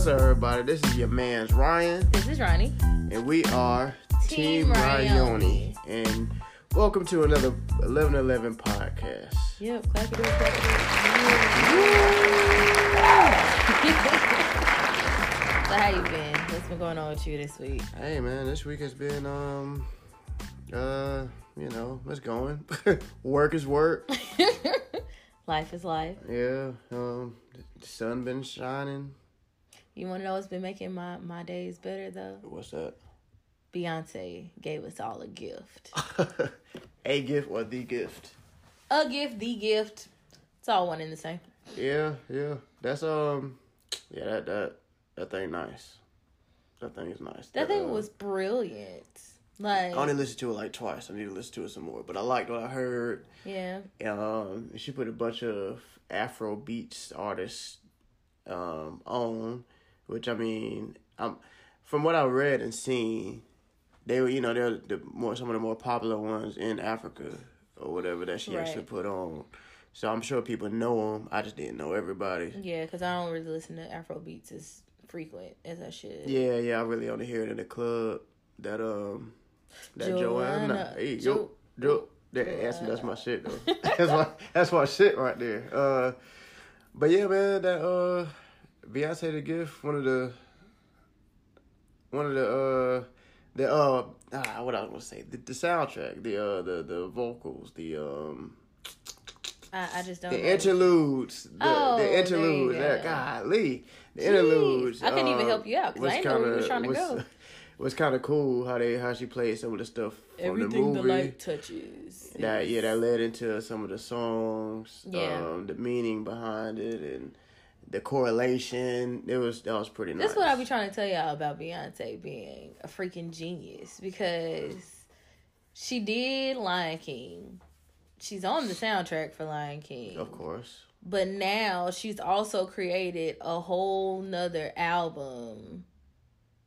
What's up, everybody? This is your man's Ryan, This is Ronnie. and we are Team, Team. Rayoni. And welcome to another 1111 podcast. Yep, clap it up, clap it up. so how you been? What's been going on with you this week? Hey, man, this week has been, um, uh, you know, it's going. work is work. life is life. Yeah, um, the sun been shining. You want to know what's been making my, my days better though? What's that? Beyonce gave us all a gift. A gift or the gift? A gift, the gift. It's all one and the same. Yeah, yeah. That's um, yeah. That that that thing nice. That thing is nice. That thing uh, was brilliant. Like, I only listened to it like twice. I need to listen to it some more. But I liked what I heard. yeah. Um, she put a bunch of Afro beats artists um on, which I mean, um, from what I read and seen, they were you know they're the more some of the more popular ones in Africa or whatever that she actually put on. So I'm sure people know them. I just didn't know everybody. Yeah, because I don't really listen to Afro beats as frequent as I should. Yeah, yeah, I really only hear it in the club. That um, that Joanna, Joanna. hey, Jo- yo, Jo, yeah, that's that's my shit though. that's my that's my shit right there. Uh, but yeah, man, that uh, Beyonce the gift, one of the, one of the uh, the uh, ah, what I was gonna say, the, the soundtrack, the uh, the the vocals, the um, I, I just don't the know. interludes, the, Oh, the there you interludes. go. That golly, the Jeez. interludes. I couldn't even uh, help you out because I didn't know where you kinda- trying to was- go. Was kind of cool how they how she played some of the stuff from Everything the the, movie. light touches. that yeah, that led into some of the songs. Yeah. um, the meaning behind it and the correlation. It was that was pretty nice. That's what I be trying to tell y'all about Beyonce being a freaking genius because she did Lion King. She's on the soundtrack for Lion King. Of course. But now she's also created a whole nother album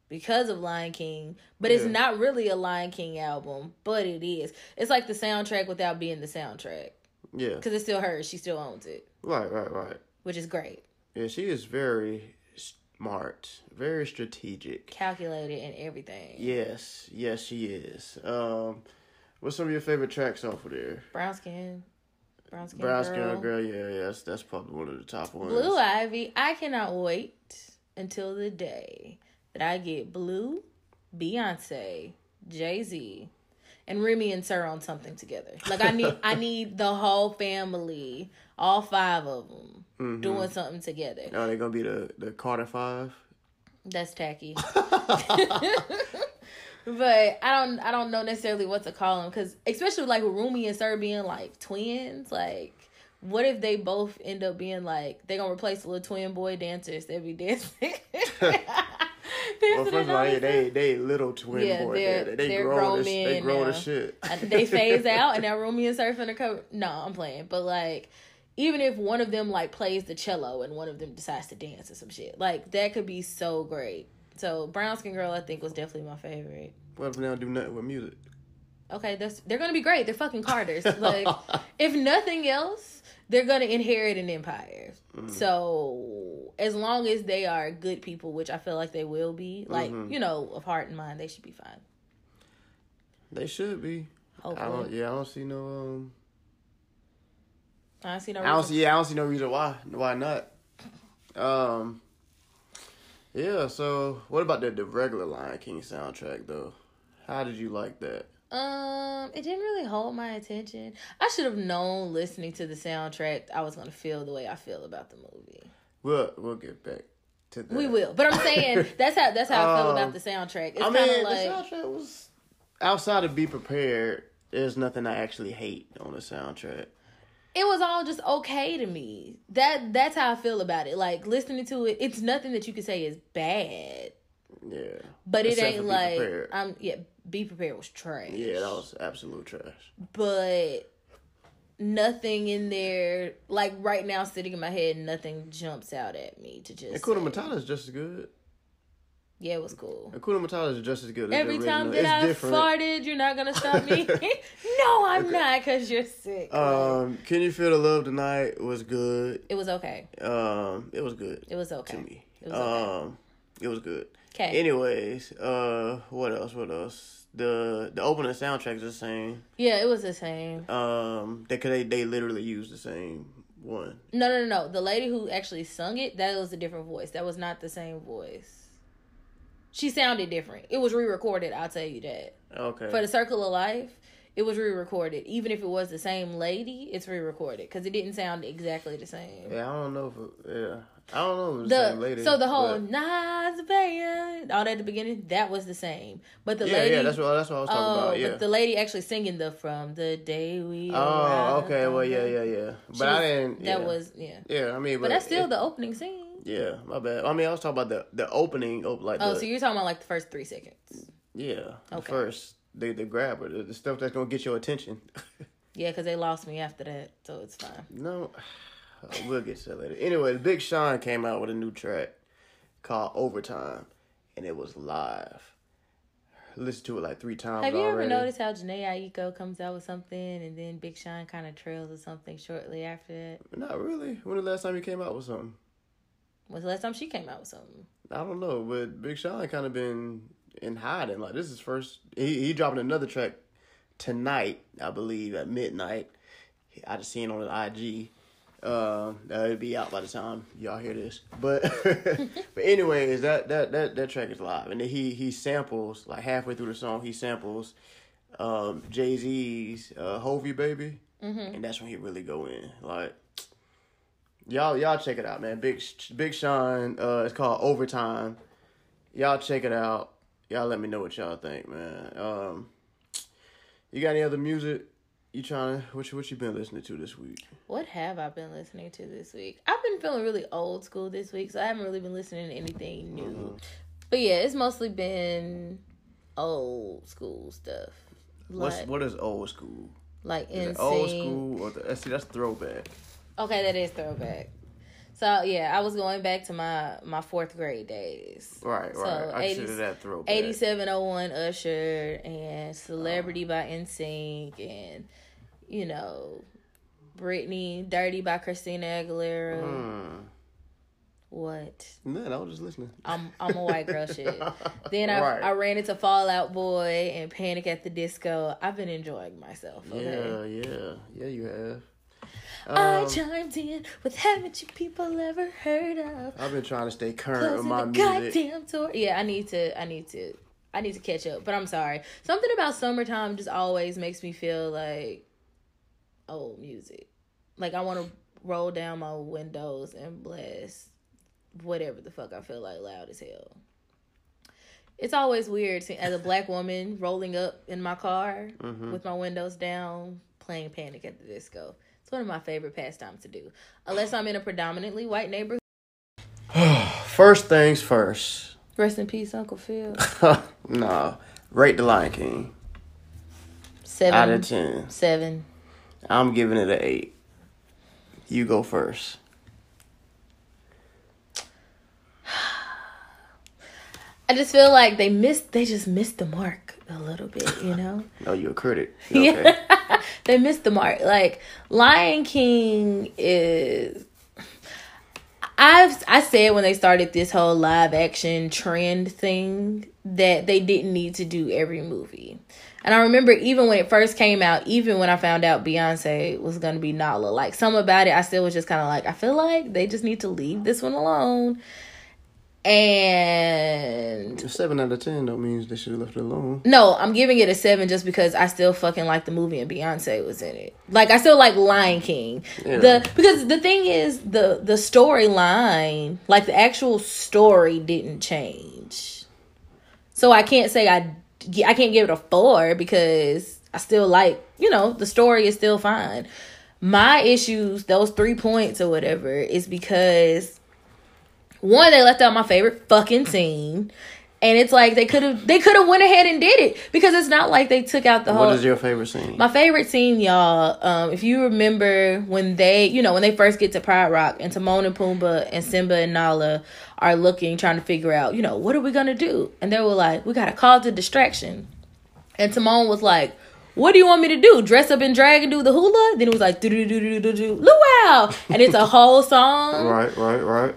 because of Lion King. But it's not really a Lion King album, but it is. It's like the soundtrack without being the soundtrack. Yeah. Because it's still hers. She still owns it, Right. Right. Right. which is great. Yeah. She is very smart, very strategic. Calculated and everything. Yes. Yes, she is. Um, what's some of your favorite tracks off of there? Brown skin. Brown skin. Brown girl. Skin Girl, yeah, yeah, that's, that's probably one of the top ones. Blue Ivy. I cannot wait until the day that I get Blue, Beyonce, Jay Z, and Rumi and Sir on something together. Like I need, I need the whole family, all five of them, Mm-hmm. doing something together. Oh, they're gonna be the the Carter Five. That's tacky. but I don't, I don't know necessarily what to call them because, especially like with Rumi and Sir being like twins, like. What if they both end up being like they gonna replace the little twin boy dancers that be dancing? Well, first of all, they they, they little twin Yeah, boy. they're- They, they they're grown, grown men they grown now. as shit. they phase out and now Rumi and Sir in the cover. No, I'm playing. But like, even if one of them like plays the cello and one of them decides to dance or some shit, like that could be so great. So Brown Skin Girl, I think, was definitely my favorite. What if they don't do nothing with music? Okay, that's they're gonna be great. They're fucking Carters. Like, if nothing else, they're gonna inherit an empire. So as long as they are good people, which I feel like they will be, like you know, of heart and mind, they should be fine. They should be. I don't. Hopefully, Yeah, I don't see no. Um, I, see no I don't see. Yeah, I don't see no reason why. Why not? Um. Yeah. So, what about the the regular Lion King soundtrack though? How did you like that? Um, it didn't really hold my attention. I should have known listening to the soundtrack I was gonna feel the way I feel about the movie. We'll we'll get back to that. We will, but I'm saying that's how that's how I feel Um, about the soundtrack. It's I kind of mean, like the soundtrack was outside of "Be Prepared." There's nothing I actually hate on the soundtrack. it was all just okay to me. That that's how I feel about it. Like listening to it, it's nothing that you could say is bad, Yeah, but it Except ain't like Prepared. I'm yeah. Be prepared was trash. yeah, that was absolute trash. but nothing in there like right now sitting in my head nothing jumps out at me to just say. Matata is just as good. yeah it was cool Hakuna Matata is just as good. As every time that it's i different. farted you're not gonna stop me no i'm not because you're sick Um, Can you feel the love tonight was good. it was okay Um, it was good it was okay to me. it was okay. Um, It was good. Okay. Anyways, uh, what else? What else? The the opening soundtrack is the same. Yeah, it was the same. Um, they could they, they literally used the same one. No, no, no, no. The lady who actually sung it, that was a different voice. That was not the same voice. She sounded different. It was re-recorded. I'll tell you that. Okay. For the Circle of Life, it was re-recorded. Even if it was the same lady, it's re-recorded because it didn't sound exactly the same. yeah, I don't know if it, yeah, I don't know if it was the, lady. so the whole but- Nas band, all that at the beginning, that was the same. But the yeah, lady, yeah, that's what that's what I was talking oh, about. Yeah. but the lady actually singing the "From the Day We." Oh, okay. Well, yeah, the-" yeah, yeah. She But I was- didn't. That yeah. was yeah. Yeah, I mean, but, But that's still it- the opening scene. Yeah, my bad. I mean, I was talking about the the opening of like Oh, the so you're talking about like the first three seconds. yeah the Okay. first the the grabber the, the stuff that's gonna get your attention. Yeah, because they lost me after that, so it's fine. no, Uh, we'll get to that later. Anyway, Big Sean came out with a new track called Overtime, and it was live. Listen to it like three times. Have you ever noticed how Jhené Aiko comes out with something and then Big Sean kind of trails or something shortly after that? Not really. When the last time you came out with something? Was the last time she came out with something? I don't know, but Big Sean kind of been in hiding. Like this is first. He he dropping another track tonight, I believe, at midnight. I just seen on the IG. Uh, it'll be out by the time y'all hear this. But but anyways, that that that that track is live, and then he he samples like halfway through the song. He samples um Jay Z's uh, "Hovi Baby," Mm-hmm. and that's when he really go in. Like y'all y'all check it out, man. Big Big Sean. Uh, it's called Overtime. Y'all check it out. Y'all let me know what y'all think, man. Um, you got any other music? You trying to what you what you been listening to this week? What have I been listening to this week? I've been feeling really old school this week, so I haven't really been listening to anything new. Mm-hmm. But yeah, it's mostly been old school stuff. What's Like, what is old school? like in old school or the, see that's throwback? Okay, that is throwback. So yeah, I was going back to my my fourth grade days. Right, So, right. I 80s consider that throwback. Eighty seven oh one Usher and Celebrity by NSYNC and you know Britney, Dirty by Christina Aguilera. Hmm. What? No, I was just listening. I'm I'm a white girl shit. Then I Right. I ran into Fall Out Boy and Panic at the Disco. I've been enjoying myself. Okay. Yeah, yeah, yeah. You have. I Um, chimed in with haven't you people ever heard of I've been trying to stay current with my music. goddamn tour? Yeah, I need to. I need to. I need to catch up. But I'm sorry. Something about summertime just always makes me feel like old music. Like I want to roll down my windows and blast whatever the fuck I feel like loud as hell. It's always weird seeing, as a black woman rolling up in my car Mm-hmm. with my windows down, playing Panic at the Disco. It's one of my favorite pastimes to do, unless I'm in a predominantly white neighborhood. First things first. Rest in peace, Uncle Phil. no, rate the Lion King Seven. out of ten. Seven. I'm giving it an eight. You go first. I just feel like they missed. They just missed the mark a little bit, you know. Oh, you a critic? Okay. Yeah, they missed the mark. Like Lion King is. I've I said when they started this whole live action trend thing that they didn't need to do every movie. And I remember even when it first came out, even when I found out Beyonce was gonna be Nala, like some about it, I still was just kind of like, I feel like they just need to leave this one alone. And Seven out of ten don't mean they should have left it alone. no, I'm giving it a seven just because I still fucking like the movie and Beyonce was in it. Like I still like Lion King. Yeah. The because the thing is the the storyline, like the actual story, didn't change. So I can't say I I can't give it a four because I still like you know the story is still fine. My issues, those three points or whatever, is because one they left out my favorite fucking scene and it's like they could have they could have went ahead and did it because it's not like they took out the whole What is your favorite scene? my favorite scene y'all um if you remember when they you know when they first get to pride rock and timon and pumbaa and simba and nala are looking trying to figure out you know what are we gonna do and they were like we gotta cause a distraction and timon was like what do you want me to do? Dress up in drag and do the hula? Then it was like do do do do do do luau, and it's a whole song. right, right, right.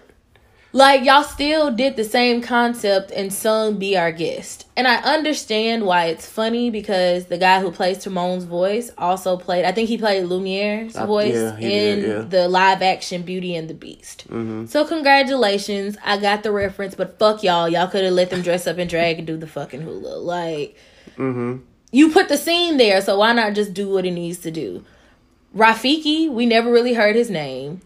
Like y'all still did the same concept and sung "Be Our Guest," and I understand why it's funny because the guy who plays Timon's voice also played. I think he played Lumiere's Uh, voice yeah, in did, yeah. the live action Beauty and the Beast. Mm-hmm. So congratulations, I got the reference, but fuck y'all. Y'all could have let them dress up in drag and do the fucking hula. Like Mm-hmm. you put the scene there, so why not just do what it needs to do? Rafiki, we never really heard his name.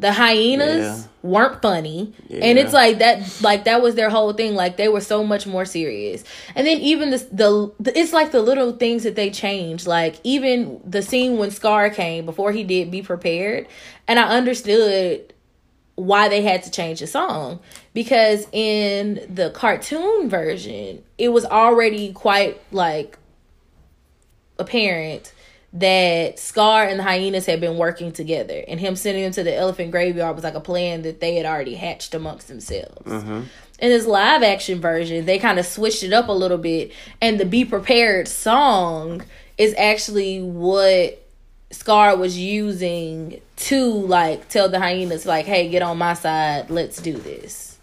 The hyenas Yeah. weren't funny. And it's like that like that was their whole thing. Like they were so much more serious. And then even the, the the it's like the little things that they changed. Like even the scene when Scar came before he did Be Prepared. And I understood why they had to change the song because in the cartoon version it was already quite like apparent that Scar and the hyenas had been working together, and him sending them to the elephant graveyard was like a plan that they had already hatched amongst themselves. Mm-hmm. In this live action version, they kind of switched it up a little bit, and the "Be Prepared" song is actually what Scar was using to like tell the hyenas, like, "Hey, get on my side, let's do this."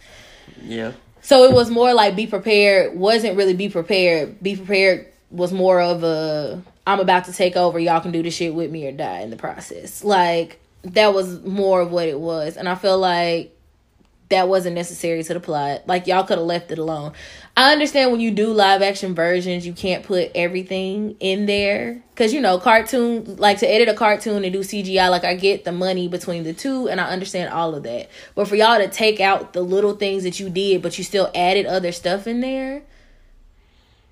Yeah. So it was more like be prepared, wasn't really be prepared. Be prepared was more of a I'm about to take over, y'all can do the shit with me or die in the process. Like that was more of what it was. And I feel like that wasn't necessary to the plot. Like y'all could have left it alone. I understand when you do live action versions, you can't put everything in there cuz you know, cartoon like to edit a cartoon and do CGI like I get the money between the two and I understand all of that. But for y'all to take out the little things that you did but you still added other stuff in there,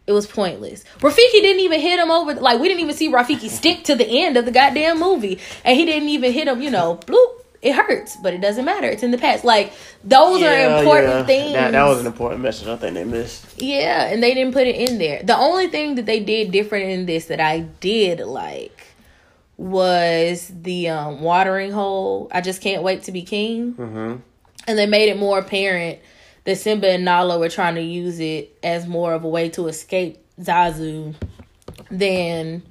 it was pointless. Rafiki didn't even hit him over like we didn't even see Rafiki stick to the end of the goddamn movie and he didn't even hit him, you know, bloop. It hurts, but it doesn't matter. It's in the past. Like those are important things. That, that was an important message I think they missed. Yeah, and they didn't put it in there. The only thing that they did different in this that I did like was the um, watering hole. I just can't wait to be king. Mm-hmm. And they made it more apparent that Simba and Nala were trying to use it as more of a way to escape Zazu than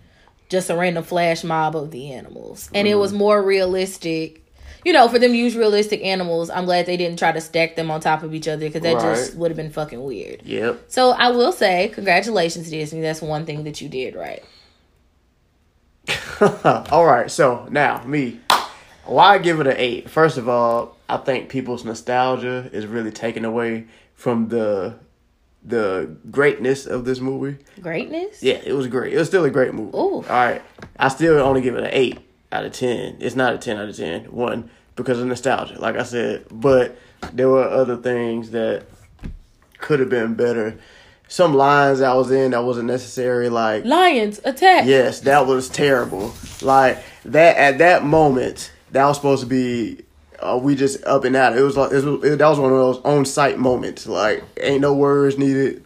just a random flash mob of the animals. And it was mm. more realistic. You know, for them to use realistic animals, I'm glad they didn't try to stack them on top of each other because that just would have been fucking weird. Yep. So I will say, congratulations, Disney. That's one thing that you did right. all right. So now me, why give it an eight? First of all, I think people's nostalgia is really taken away from the the greatness of this movie. Greatness? Yeah, it was great. It was still a great movie. Ooh. All right. I still only give it an 8 out of 10. It's not a 10 out of 10. One, because of nostalgia, like I said. But there were other things that could have been better. Some lines I was in that wasn't necessary. Like, Lions, attack. yes, that was terrible. Like, that at that moment, that was supposed to be. Uh, we just up and out. It was like it was, it, that was one of those on site moments. Like, ain't no words needed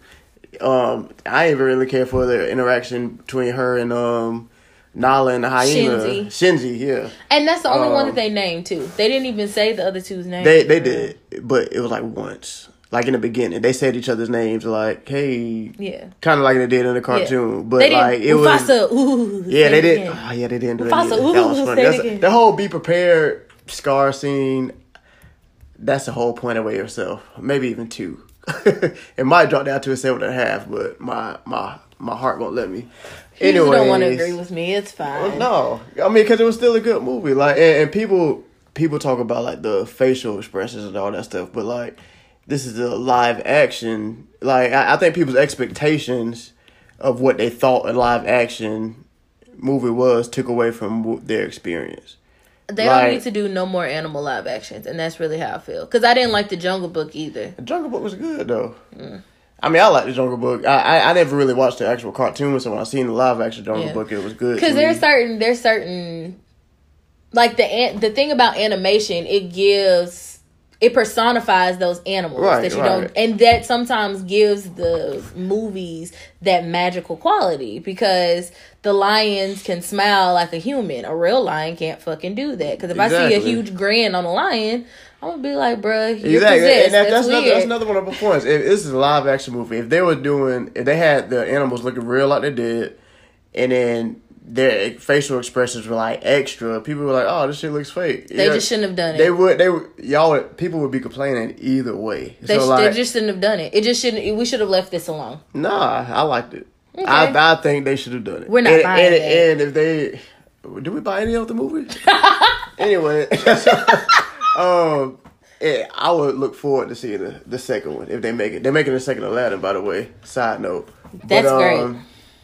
um I didn't really care for the interaction between her and um Nala and the hyena. Shenzi. Shinji, yeah. And that's the only one Um, that they named, too. They didn't even say the other two's name. They they did, but it was like once. Like in the beginning, they said each other's names like, "Hey," Yeah. kind of like they did in the cartoon. But they like it was, Mufasa, ooh, yeah, they did. again. Oh yeah, they didn't do that. Mufasa, either. ooh, that was funny. That's, again. the whole be prepared scar scene. That's the whole point away yourself. Maybe even two. it might drop down to a seven and a half, but my my my heart won't let me. You Anyway, don't want to agree with me. It's fine. no, I mean because it was still a good movie. Like, and, and people people talk about like the facial expressions and all that stuff, but like this is a live action. Like, I, I think people's expectations of what they thought a live action movie was took away from w- their experience. They Like- don't need to do no more animal live actions, and that's really how I feel. Because I didn't like the Jungle Book either. The Jungle Book was good though. Mm. I mean, I like the Jungle Book. I, I I never really watched the actual cartoon, so when I seen the live action Jungle Yeah. Book, it was good. Because there's me. certain there's certain like the an- the thing about animation, it gives it personifies those animals Right, that you right. don't, and that sometimes gives the movies that magical quality because the lions can smile like a human. A real lion can't fucking do that. Because if I see a huge grin on a lion, I'm gonna be like, bruh, Exactly, possessed. and that, that's, that's, another, that's another one of the points. If this is a live action movie, if they were doing, if they had the animals looking real like they did, and then their facial expressions were like extra. People were like, "Oh, this shit looks fake." They just shouldn't have done it. They would. They would. Y'all. Would, people would be complaining either way. They, so sh- like, they just shouldn't have done it. It just shouldn't. We should have left this alone. nah, I liked it. I I think they should have done it. We're not and, buying and, that. and if they, did we buy any of the movie? anyway, um, yeah, I would look forward to seeing the, the second one if they make it. They're making the second Aladdin, by the way. Side note. That's great. great.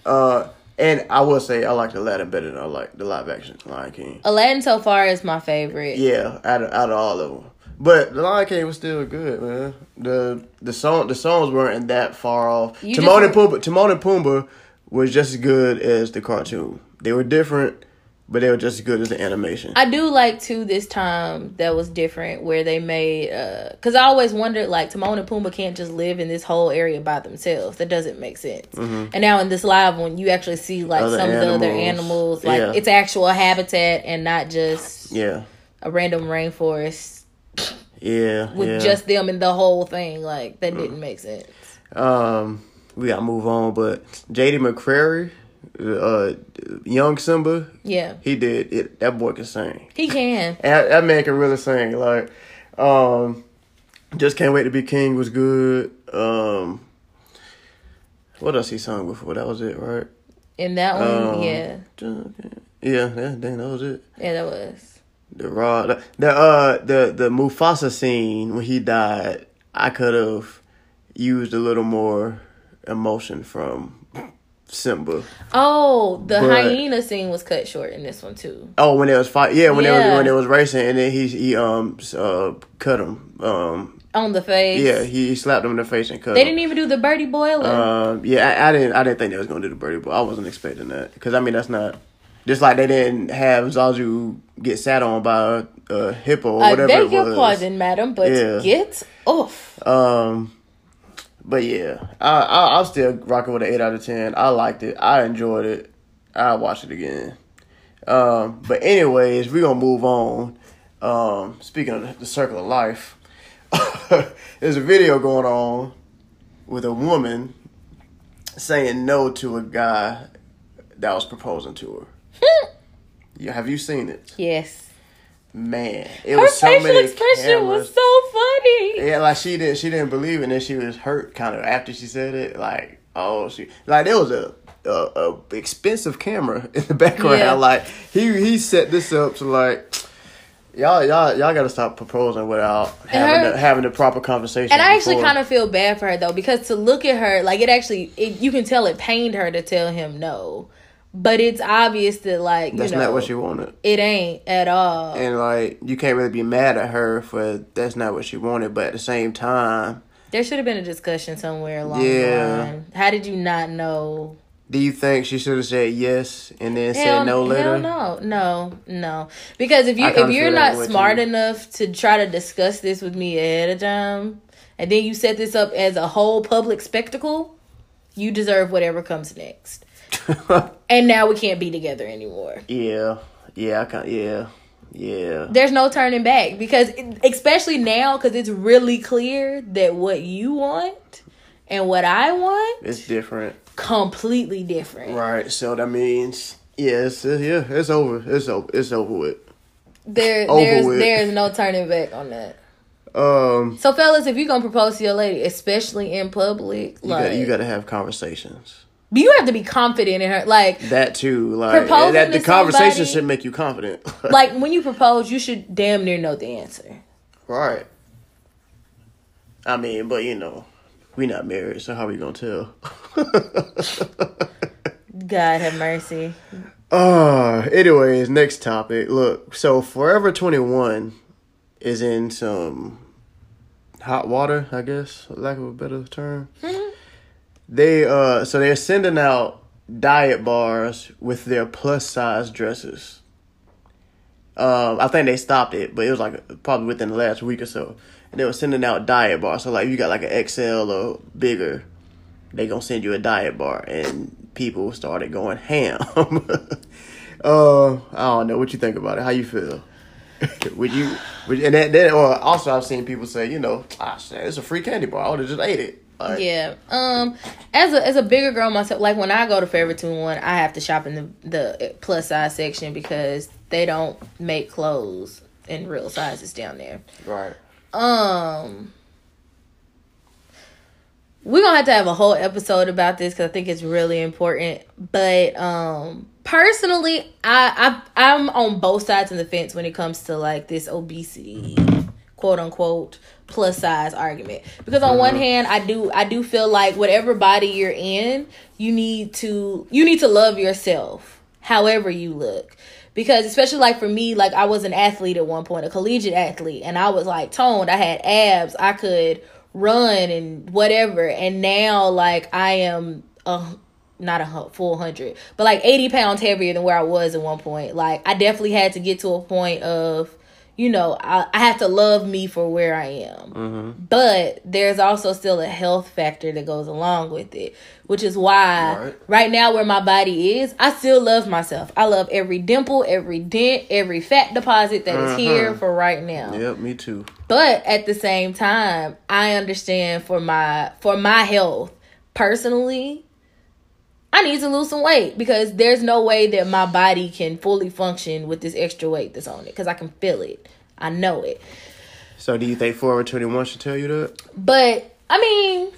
Uh, and I will say I like the Aladdin better than I like the live action Lion King. Aladdin so far is my favorite. Yeah, out of out of all of them. But the Lion King was still good, man. The the song the songs weren't that far off. You Timon and just- Pumbaa Timon and Pumbaa was just as good as the cartoon. They were different, but they were just as good as the animation. I do like too this time that was different where they made uh cuz I always wondered like Timon and Pumbaa can't just live in this whole area by themselves. That doesn't make sense. And now in this live one you actually see like Mm-hmm. Other some of the other animals. animals like Yeah. it's actual habitat and not just yeah, a random rainforest yeah, with yeah. just them and the whole thing like that didn't make sense. um, we gotta move on. But J.D. McCrary, uh, young Simba, Yeah. he did it. That boy can sing. He can. That, that man can really sing. Like, um, just can't wait to be king was good. Um, what else he sung before? That was it, right? In that one, Um, yeah. Yeah, yeah, dang, that was it. Yeah, that was. The raw, the, the uh, the the Mufasa scene when he died. I could have used a little more emotion from Simba. Oh, the But- hyena scene was cut short in this one too. Oh, when it was fight, yeah, when they was when it was racing, and then he he um uh cut him. Um, On the face. yeah, he, slapped him in the face and cut They him. didn't even do the birdie boiler. Um, yeah, I, I didn't. I didn't think they was gonna do the birdie, but I wasn't expecting that because I mean that's not just like they didn't have Zazu get sat on by a, a hippo or whatever I whatever beg it your pardon, madam, but Yeah. get off. Um, but yeah, I, I I'm still rocking with an eight out of ten. I liked it. I enjoyed it. I watch it again. Um, but anyways, we're gonna move on. Um, speaking of the circle of life, there's a video going on with a woman saying no to a guy that was proposing to her. yeah, have you seen it? Yes. Man, it Her was so facial many expression cameras. was so funny. Yeah, like she didn't she didn't believe it and then she was hurt kind of after she said it. Like, oh she like there was a a, a expensive camera in the background. Yeah. Like he he set this up to like y'all y'all y'all gotta stop proposing without having her- the, having the proper conversation. And I actually kind of feel bad for her though, because to look at her, like it actually, it, you can tell it pained her to tell him no. But it's obvious that, like, you that's know, not what she wanted. it ain't at all. And like you can't really be mad at her for that's not what she wanted, but at the same time, There should have been a discussion somewhere along Yeah. the line. How did you not know? do you think she should have said yes and then Hell, said no later? no, no, no. Because if you if you're not smart too. enough to try to discuss this with me ahead of time, and then you set this up as a whole public spectacle, you deserve whatever comes next. And now we can't be together anymore. yeah, yeah, I can yeah, yeah. There's no turning back because, especially now, because it's really clear that what you want and what I want is different. completely different. Right. So that means yeah, it's, yeah, it's over. It's over. It's over with. There, Over there's with. there's no turning back on that. Um, So, fellas, if you're gonna propose to your lady, especially in public, you like got you got to have conversations. But you have to be confident in her. Like, That too, like that. The conversation somebody- should make you confident. like when you propose, you should damn near know the answer. right. I mean, but you know, we not married, so how are we gonna tell? God have mercy. Uh, anyways, next topic. Look, so Forever 21 is in some hot water, I guess, for lack of a better term. They uh so they're sending out diet bars with their plus size dresses. Um, I think they stopped it, but it was like probably within the last week or so. And they were sending out diet bars. So like, if you got like an XL or bigger, they gonna send you a diet bar, and people started going ham. uh, I don't know what you think about it. How you feel? would you? Would, and then, then, or also I've seen people say, you know, ah, it's a free candy bar. I would have just ate it. Like, Yeah. Um, as a as a bigger girl myself, like when I go to Forever Twenty One, I have to shop in the the plus size section because they don't make clothes in real sizes down there. Right. Um, we're gonna have to have a whole episode about this because I think it's really important. But um, personally, I, I I'm on both sides of the fence when it comes to like this obesity, quote unquote, plus size argument. Because on one mm-hmm. hand, I do I do feel like whatever body you're in, you need to you need to love yourself, however you look. Because especially like for me like i was an athlete at one point a collegiate athlete and i was like toned. I had abs. I could run and whatever. And now like i am a not a full hundred but like 80 pounds heavier than where i was at one point. Like i definitely had to get to a point of you know i, I have to love me for where i am. Mm-hmm. But there's also still a health factor that goes along with it which is why Right. right now where my body is i still love myself. I love every dimple every dent every fat deposit that is mm-hmm. here for right now. Yep, me too. but at the same time i understand for my for my health personally i need to lose some weight because there's no way that my body can fully function with this extra weight that's on it because i can feel it i know it So, do you think Forever Twenty One should tell you that? but I mean,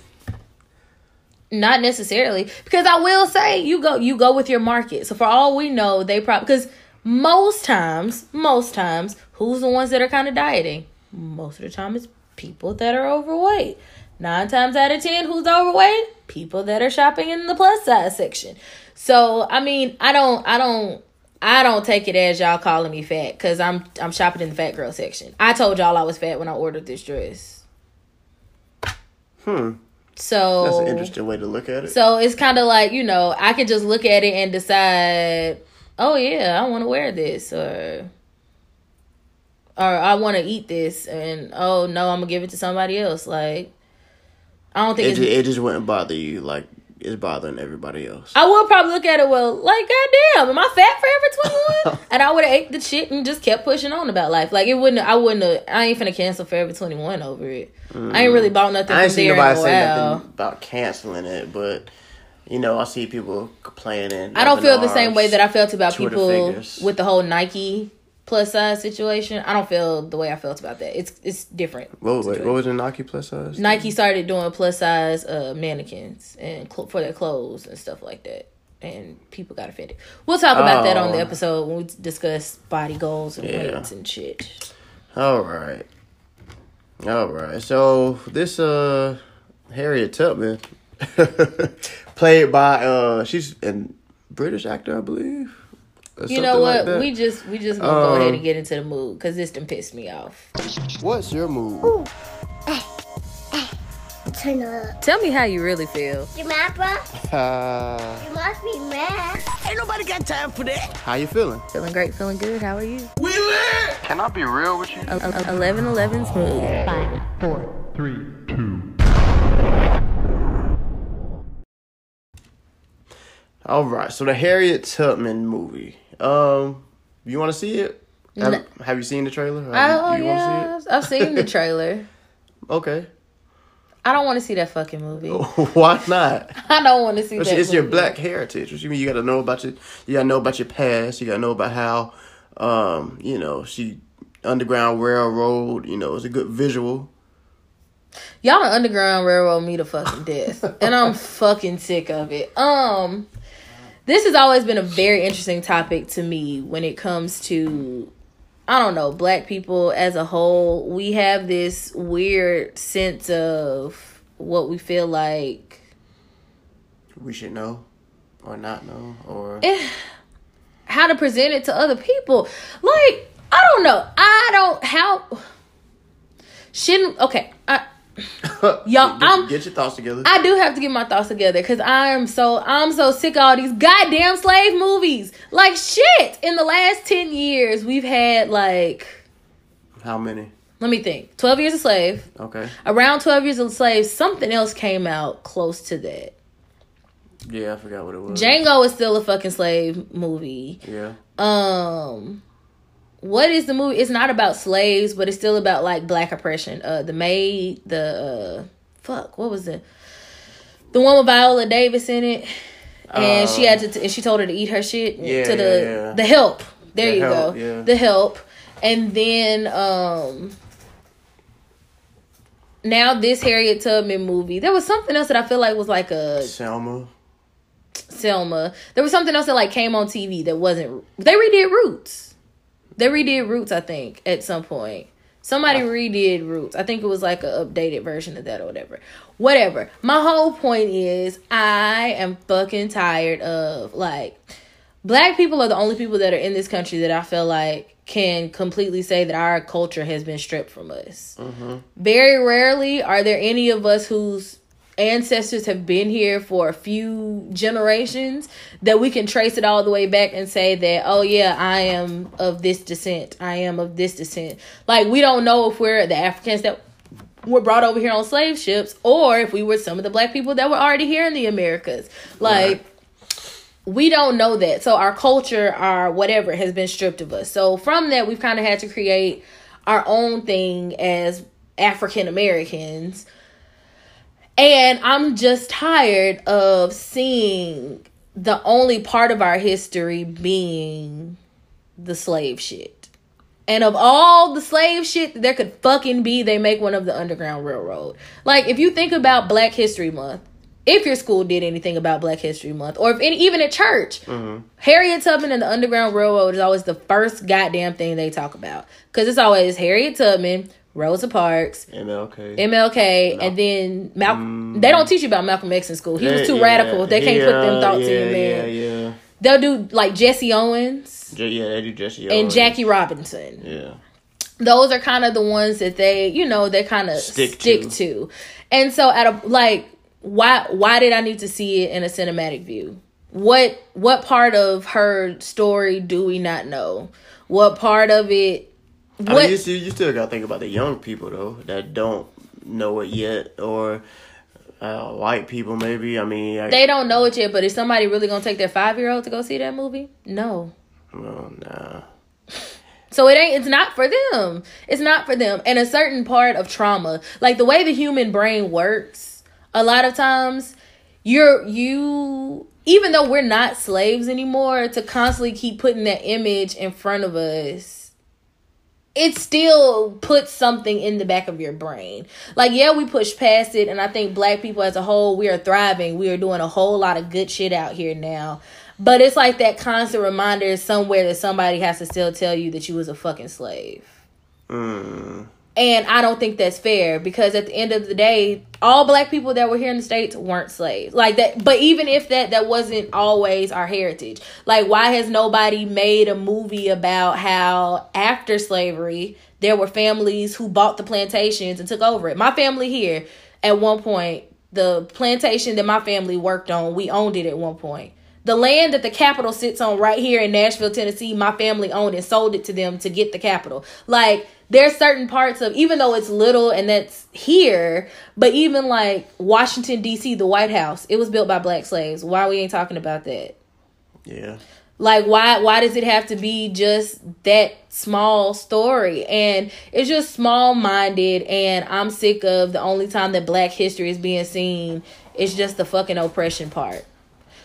not necessarily because I will say you go you go with your market. So for all we know, they probably because most times, most times, who's the ones that are kind of dieting? Most of the time, it's people that are overweight. Nine times out of ten, who's overweight? People that are shopping in the plus size section. So I mean, I don't, I don't. I don't take it as y'all calling me fat because I'm I'm shopping in the fat girl section. I told y'all I was fat when I ordered this dress. Hmm. So That's an interesting way to look at it. so it's kind of like you know I can just look at it and decide, oh yeah, I want to wear this or or I want to eat this and oh no, I'm gonna give it to somebody else. Like I don't think it, it's. just, it just wouldn't bother you like it's bothering everybody else. I would probably look at it well, like goddamn, am I fat forever twenty one? and I would have ate the shit and just kept pushing on about life. Like it wouldn't. I wouldn't. Have, I ain't finna cancel forever twenty one over it. I ain't really mm. bought nothing I ain't seen there nobody say nothing about canceling it, but you know, I see people complaining. I don't feel the same way that I felt about Twitter people figures. with the whole Nike plus size situation. I don't feel the way I felt about that. It's it's different. What, wait, what was the Nike plus size? Nike started doing plus size uh, mannequins and cl- for their clothes and stuff like that. And people got offended. We'll talk about that on the Oh. episode when we discuss body goals and Yeah. weights and shit. All right, all right. So this uh Harriet Tubman, played by uh she's a British actor, I believe. Or You know what? like that. we just we just gonna go ahead Um, and get into the mood because this done pissed me off. What's your move? Turn up. Tell me how you really feel. You mad, bro? Uh, You must be mad. Ain't nobody got time for that. How you feeling? Feeling great, feeling good. How are you? Can I be real with you? Eleven eleven smooth. Five, four. Three, two. All right, so the Harriet Tubman movie. Um, you want to see it? Have, No. have you seen the trailer? Have Oh you, yeah, see? I've seen the trailer. Okay. I don't want to see that fucking movie. Why not? I don't want to see It's, that. it's your black heritage. What you mean? You got to know about your. You got to know about your past. You got to know about how, um, you know, she Underground Railroad. You know, it's a good visual. Y'all the Underground Railroad me to fucking death, and I'm fucking sick of it. Um, this has always been a very interesting topic to me when it comes to, I don't know, black people as a whole. We have this weird sense of what we feel like We should know, or not know, or how to present it to other people. Like, I don't know. I don't how shouldn't okay. I Y'all, get, I'm- get your thoughts together. I do have to get my thoughts together because I am so I'm so sick of all these goddamn slave movies. Like shit. In the last ten years, we've had like how many? let me think. Twelve years a slave. Okay. Around twelve years a slave, something else came out close to that. Yeah, I forgot what it was. Django is still a fucking slave movie. Yeah. um what is the movie it's not about slaves but it's still about like black oppression uh the maid the uh fuck what was it The one with Viola Davis in it, and she had to, and she told her to eat her shit Yeah, to the yeah, yeah. the help. There The you Help, go, the help, and then um. Now this Harriet Tubman movie, there was something else that I feel like was like a Selma. Selma. There was something else that like came on TV that wasn't. They redid Roots. They redid Roots, I think, at some point. Somebody redid Roots. I think it was like an updated version of that or whatever. Whatever. My whole point is, I am fucking tired of like black people are the only people that are in this country that I feel like can completely say that our culture has been stripped from us. Mm-hmm. Very rarely are there any of us whose ancestors have been here for a few generations that we can trace it all the way back and say that oh yeah I am of this descent I am of this descent like we don't know if we're the Africans that were brought over here on slave ships or if we were some of the black people that were already here in the Americas like Right. we don't know that. So our culture, our whatever has been stripped of us. So from that, we've kind of had to create our own thing as African Americans. And I'm just tired of seeing the only part of our history being the slave shit. And of all the slave shit that there could fucking be, they make one of the Underground Railroad. Like, if you think about Black History Month, if your school did anything about Black History Month, or if any, even at church, mm-hmm. Harriet Tubman and the Underground Railroad is always the first goddamn thing they talk about. Because it's always Harriet Tubman, Rosa Parks, MLK. MLK, and then Malcolm. Mm. They don't teach you about Malcolm X in school. He was too yeah, radical. They can't put them thoughts yeah, in your Yeah, yeah. They'll do like Jesse Owens yeah, they do Jesse Owens and Jackie Robinson. Yeah. those are kind of the ones that they you know they kind of Stick stick, to. to. and so at a like why why did i need to see it in a cinematic view what what part of her story do we not know what part of it I mean, you, still, you still gotta think about the young people though that don't know it yet, or uh, white people maybe. I mean, I, they don't know it yet but is somebody really gonna take their five year old to go see that movie no well, nah. So it ain't it's not for them. It's not for them. And a certain part of trauma, like the way the human brain works, a lot of times you're you even though we're not slaves anymore, to constantly keep putting that image in front of us, it still puts something in the back of your brain. Like, yeah, we push past it, and I think black people as a whole, we are thriving. We are doing a whole lot of good shit out here now. But it's like that constant reminder somewhere that somebody has to still tell you that you was a fucking slave. Mm. And I don't think that's fair because at the end of the day, all black people that were here in the states weren't slaves. Like that but even if that that wasn't always our heritage. Like why has nobody made a movie about how after slavery there were families who bought the plantations and took over it. My family here at one point, the plantation that my family worked on, we owned it at one point. The land that the capital sits on right here in Nashville, Tennessee, my family owned and sold it to them to get the capital. Like there's certain parts of even though it's little and that's here, but even like Washington D.C., the White House, it was built by black slaves. Why we ain't talking about that? Yeah. Like why why does it have to be just that small story? And it's just small minded and I'm sick of the only time that black history is being seen it's just the fucking oppression part.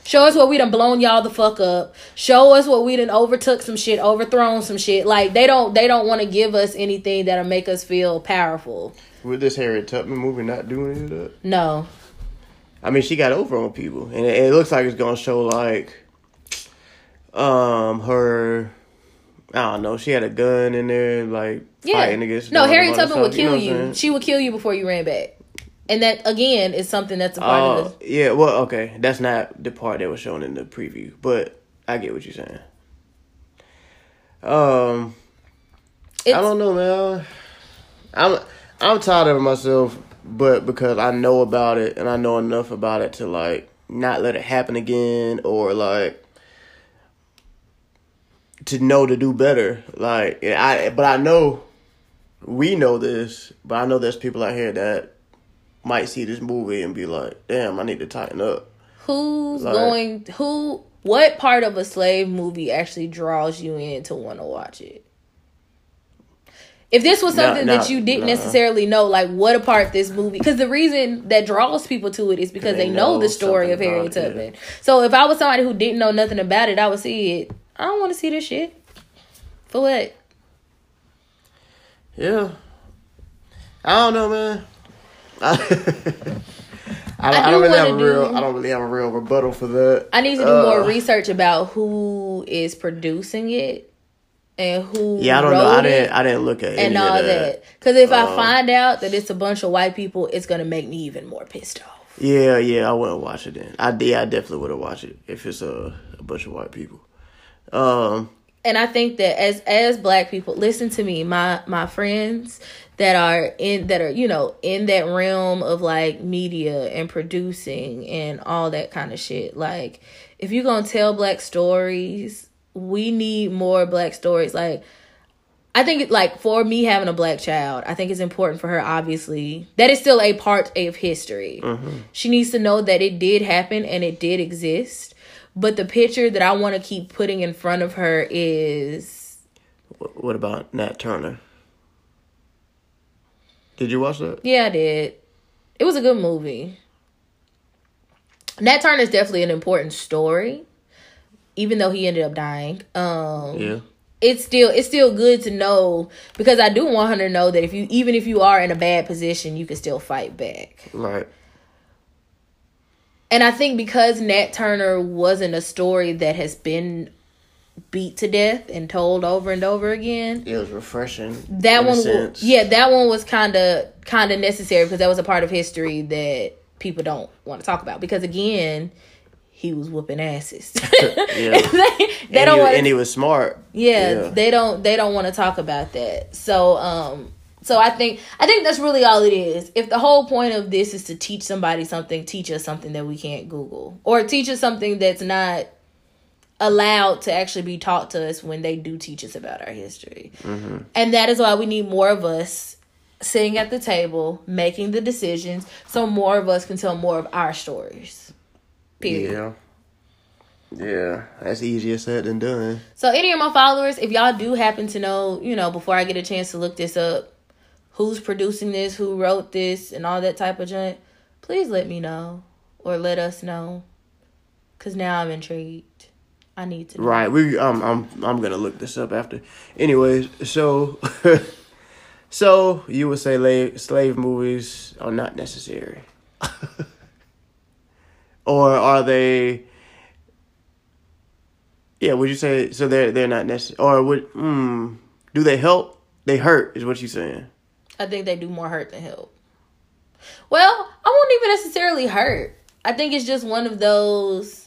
Show us where we done blown y'all the fuck up. Show us what we done overtook some shit, overthrown some shit. Like they don't they don't want to give us anything that'll make us feel powerful. With this Harriet Tubman movie not doing any of that. No. I mean, she got over on people, and it, it looks like it's gonna show like, um, her. I don't know. She had a gun in there, like Yeah. fighting against. no, Harriet Tubman would kill what I'm you. She would kill you before you ran back. And that again is something that's a part Oh, of the yeah. Well, okay, that's not the part that was shown in the preview, but I get what you're saying. Um, it's, I don't know, man. I'm I'm tired of myself, but because I know about it and I know enough about it to like not let it happen again or like to know to do better. Like I, but I know we know this, but I know there's people out here that might see this movie and be like, "Damn, I need to tighten up." who's Like- going who what part of a slave movie actually draws you in to want to watch it If this was something no, that you didn't no. necessarily know, like what a part this movie, because the reason that draws people to it is because They they, know, know the story of Harriet about it, Tubman. So if I was somebody who didn't know nothing about it, I would see it. I don't want to see this shit. For what? Yeah. I don't know, man. I, I, don't, I don't really have a real. do- I don't really have a real rebuttal for that. I need to do Uh, more research about who is producing it and who Yeah, I don't know. I didn't. I didn't look at and any all of that. Because if I Um, find out that it's a bunch of white people, it's gonna make me even more pissed off. Yeah, yeah, I wouldn't watch it then. I yeah, I definitely would have watched it if it's a, a bunch of white people. Um, and I think that as as black people, listen to me, my my friends that are in that are you know in that realm of like media and producing and all that kind of shit. Like, if you're gonna tell black stories, we need more black stories. Like, I think like for me having a black child, I think it's important for her. Obviously, that is still a part of history. Mm-hmm. She needs to know that it did happen and it did exist. But the picture that I want to keep putting in front of her is what about Nat Turner? Did you watch that? yeah, I did. It was a good movie. Nat Turner is definitely an important story, even though he ended up dying. Um, Yeah. it's still it's still good to know because I do want her to know that if you even if you are in a bad position, you can still fight back. Right. And I think because Nat Turner wasn't a story that has been beat to death and told over and over again, It was refreshing. that one, yeah, that one was kind of kind of necessary because that was a part of history that people don't want to talk about because again, he was whooping asses. Yeah. they, they and, don't he, want and he was smart. yeah, Yeah. they don't they don't want to talk about that so um so i think i think that's really all it is if the whole point of this is to teach somebody something teach us something that we can't google or teach us something that's not allowed to actually be taught to us when they do teach us about our history and that is why we need more of us sitting at the table making the decisions so more of us can tell more of our stories period Yeah. Yeah, that's easier said than done. So any of my followers, if y'all do happen to know, you know, before I get a chance to look this up, who's producing this, who wrote this, and all that type of junk, please let me know or let us know. Cause now I'm intrigued. I need to know. Right. We um I'm I'm gonna look this up after. Anyways, so so you would say slave slave movies are not necessary. or are they Yeah, would you say so they're they're not necessary or would hmm do they help? They hurt is what you're saying. I think they do more hurt than help. Well, I won't even necessarily hurt. I think it's just one of those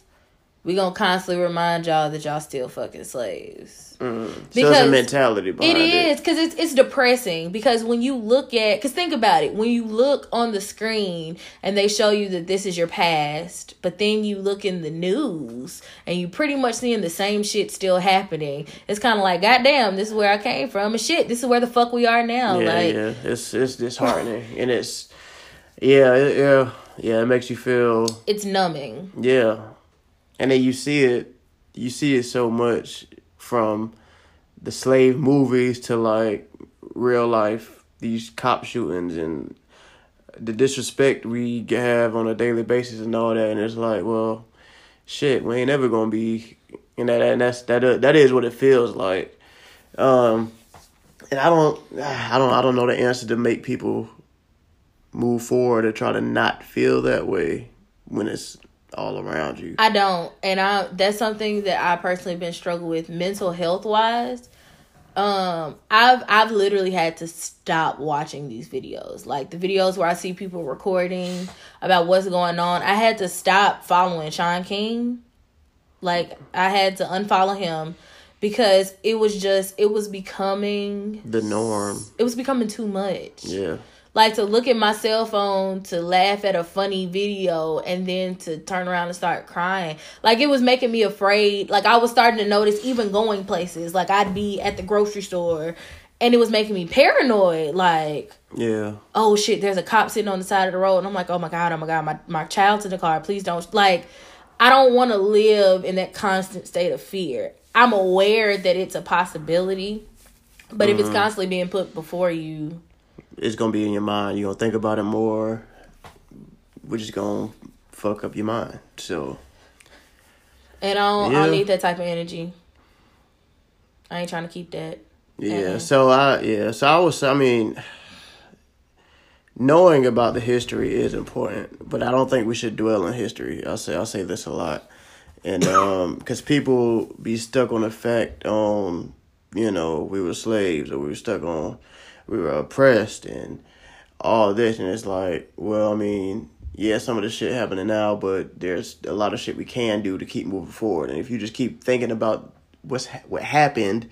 we gonna constantly remind y'all that y'all still fucking slaves. so it's a Because mentality behind It it. is because it's it's depressing because when you look at because think about it when you look on the screen and they show you that this is your past but then you look in the news and you pretty much seeing the same shit still happening it's kind of like goddamn this is where I came from and shit this is where the fuck we are now Yeah, like yeah. It's it's disheartening. and it's yeah, it, yeah, yeah, it makes you feel it's numbing Yeah. And then you see it you see it so much from the slave movies to like real life these cop shootings and the disrespect we have on a daily basis and all that. And it's like well shit we ain't ever gonna be and that and that's that uh, that is what it feels like. Um and i don't i don't i don't know the answer to make people move forward or try to not feel that way when it's all around you I don't, and I that's something that I personally been struggling with mental health wise. Um, I've I've literally had to stop watching these videos, like the videos where I see people recording about what's going on. I had to stop following Shaun King. Like I had to unfollow him because it was just it was becoming the norm it was becoming too much yeah like to look at my cell phone to laugh at a funny video and then to turn around and start crying. Like it was making me afraid. Like i was starting to notice even going places. Like i'd be at the grocery store and it was making me paranoid. Like yeah. oh shit there's a cop sitting on the side of the road. And i'm like oh my god oh my god my, my child's in the car. Please don't like i don't want to live in that constant state of fear. I'm aware that it's a possibility But if it's Mm-hmm. constantly being put before you, it's gonna be in your mind. You're gonna think about it more, which is gonna fuck up your mind. So and I don't, I don't need that type of energy. I ain't trying to keep that. yeah, Uh-uh. so I yeah, so I was I mean knowing about the history is important, but I don't think we should dwell in history. I say I say this a lot. And um cuz people be stuck on the fact on you know, we were slaves or we were stuck on we were oppressed and all this and it's like, well, I mean, yeah, some of the shit happening now, but there's a lot of shit we can do to keep moving forward. And if you just keep thinking about what's ha- what happened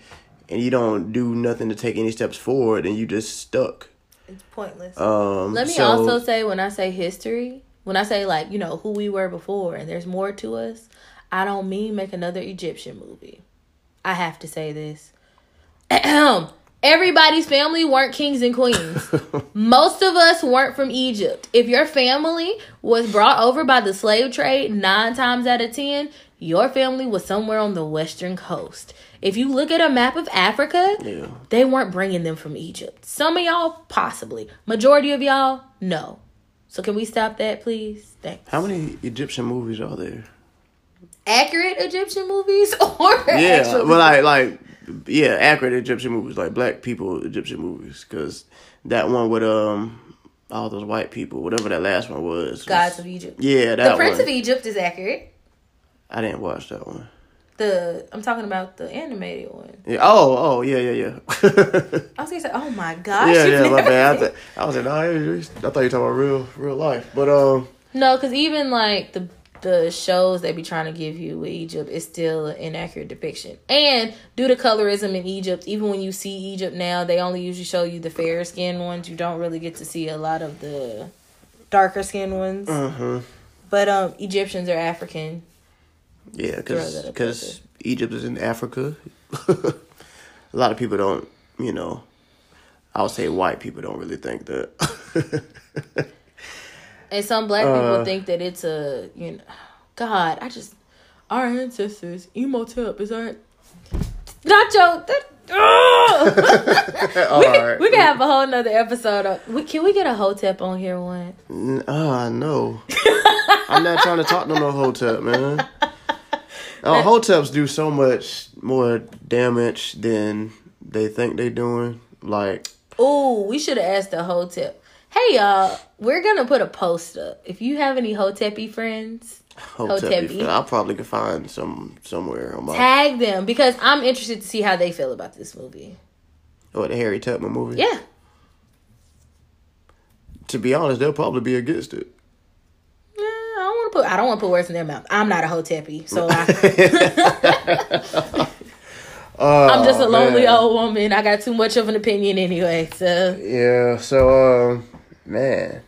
and you don't do nothing to take any steps forward, and you just stuck. It's pointless. Um, Let me so- also say when I say history, when I say like, you know, who we were before and there's more to us, I don't mean make another Egyptian movie. I have to say this. Everybody's family weren't kings and queens. Most of us weren't from Egypt. If your family was brought over by the slave trade, nine times out of ten, your family was somewhere on the western coast. If you look at a map of Africa, yeah. they weren't bringing them from Egypt. Some of y'all, possibly. Majority of y'all, no. So can we stop that, please? Thanks. How many Egyptian movies are there? Accurate Egyptian movies or Yeah, well, like like yeah, accurate Egyptian movies, like black people Egyptian movies, because that one with um all those white people, whatever that last one was. was- Gods of Egypt. Yeah, that one. The Prince one. of Egypt is accurate. I didn't watch that one. The I'm talking about the animated one. Yeah. Oh, oh, yeah, yeah, yeah. I was gonna say, oh my gosh. yeah, yeah, my bad. I, th- I was like, no, I thought you were talking about real, real life. But um, No, because even like the the shows they be trying to give you with Egypt is still an inaccurate depiction. And due to colorism in Egypt, even when you see Egypt now, they only usually show you the fair skinned ones. You don't really get to see a lot of the darker skinned ones. uh-huh. But um, Egyptians are African. yeah, because because Egypt is in Africa. a lot of people don't, you know. I'll say white people don't really think that. And some black people Uh. think that it's a you know, God, I just our ancestors Imhotep is our Nacho. That, All we, can, right. we can have a whole nother episode. Of, we, can we get a hotep on here one? Ah, no. I'm not trying to talk to no hotep, man. Oh, hoteps do so much more damage than they think they're doing. Like, oh, we should have asked the hotep. Hey y'all, we're gonna put a post up. If you have any hotepi friends, hotep, Hotepi. I probably could find some somewhere on my tag them because I'm interested to see how they feel about this movie. or the Harriet Tubman movie. Yeah. To be honest, they'll probably be against it. Nah, I don't want to put. I don't want to put words in their mouth. I'm not a hotepi, so I, I'm just a lonely Oh, man. old woman. I got too much of an opinion anyway. So Yeah. So, um, man.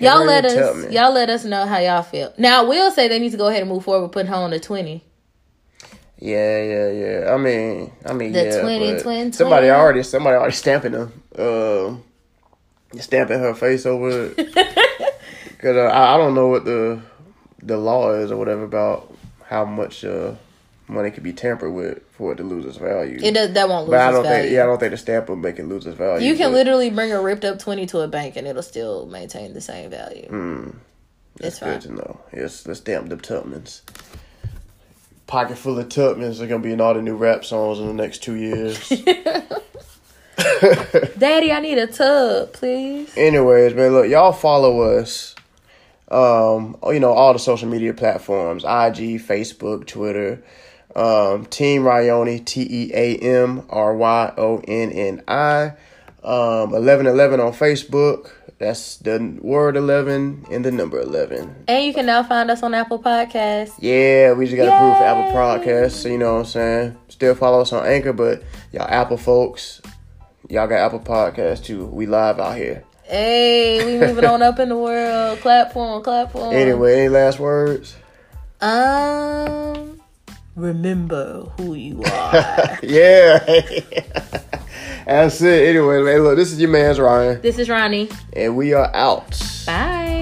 y'all let us. Tubman. Y'all let us know how y'all feel. Now, I will say they need to go ahead and move forward with putting her on the twenty. Yeah, yeah, yeah. I mean, I mean, The yeah. but twin Somebody already, somebody already stamping them. Um, stamping her face over it. Cause uh, I, I don't know what the the law is or whatever about how much uh money could be tampered with for it to lose its value. It does. That won't lose but I don't value. think, yeah, I don't think the stamp will make it lose its value. You can literally bring a ripped up twenty to a bank and it'll still maintain the same value. Hmm. it's Good fine. to know. Yes, let's stamp the Tubmans. Pocket full of Tubmans are gonna be in all the new rap songs in the next two years. Daddy, I need a tub, please. Anyways, man, look, y'all follow us. Um, you know, all the social media platforms, IG, Facebook, Twitter. Um, Team Ryonni, T E A M R Y O N N I. Um, eleven eleven on Facebook. That's the word eleven and the number eleven. And you can now find us on Apple Podcasts. Yeah, we just got approved for Apple! Podcasts, so you know what I'm saying. Still follow us on Anchor, but y'all Apple folks, y'all got Apple Podcasts too. We live out here. Hey, we moving on up in the world. Clap for 'em, clap for 'em. Anyway, any last words? Um, remember who you are. yeah. That's it. Anyway, man, look, this is your man's Ryan, this is Ronnie. and we are out. Bye.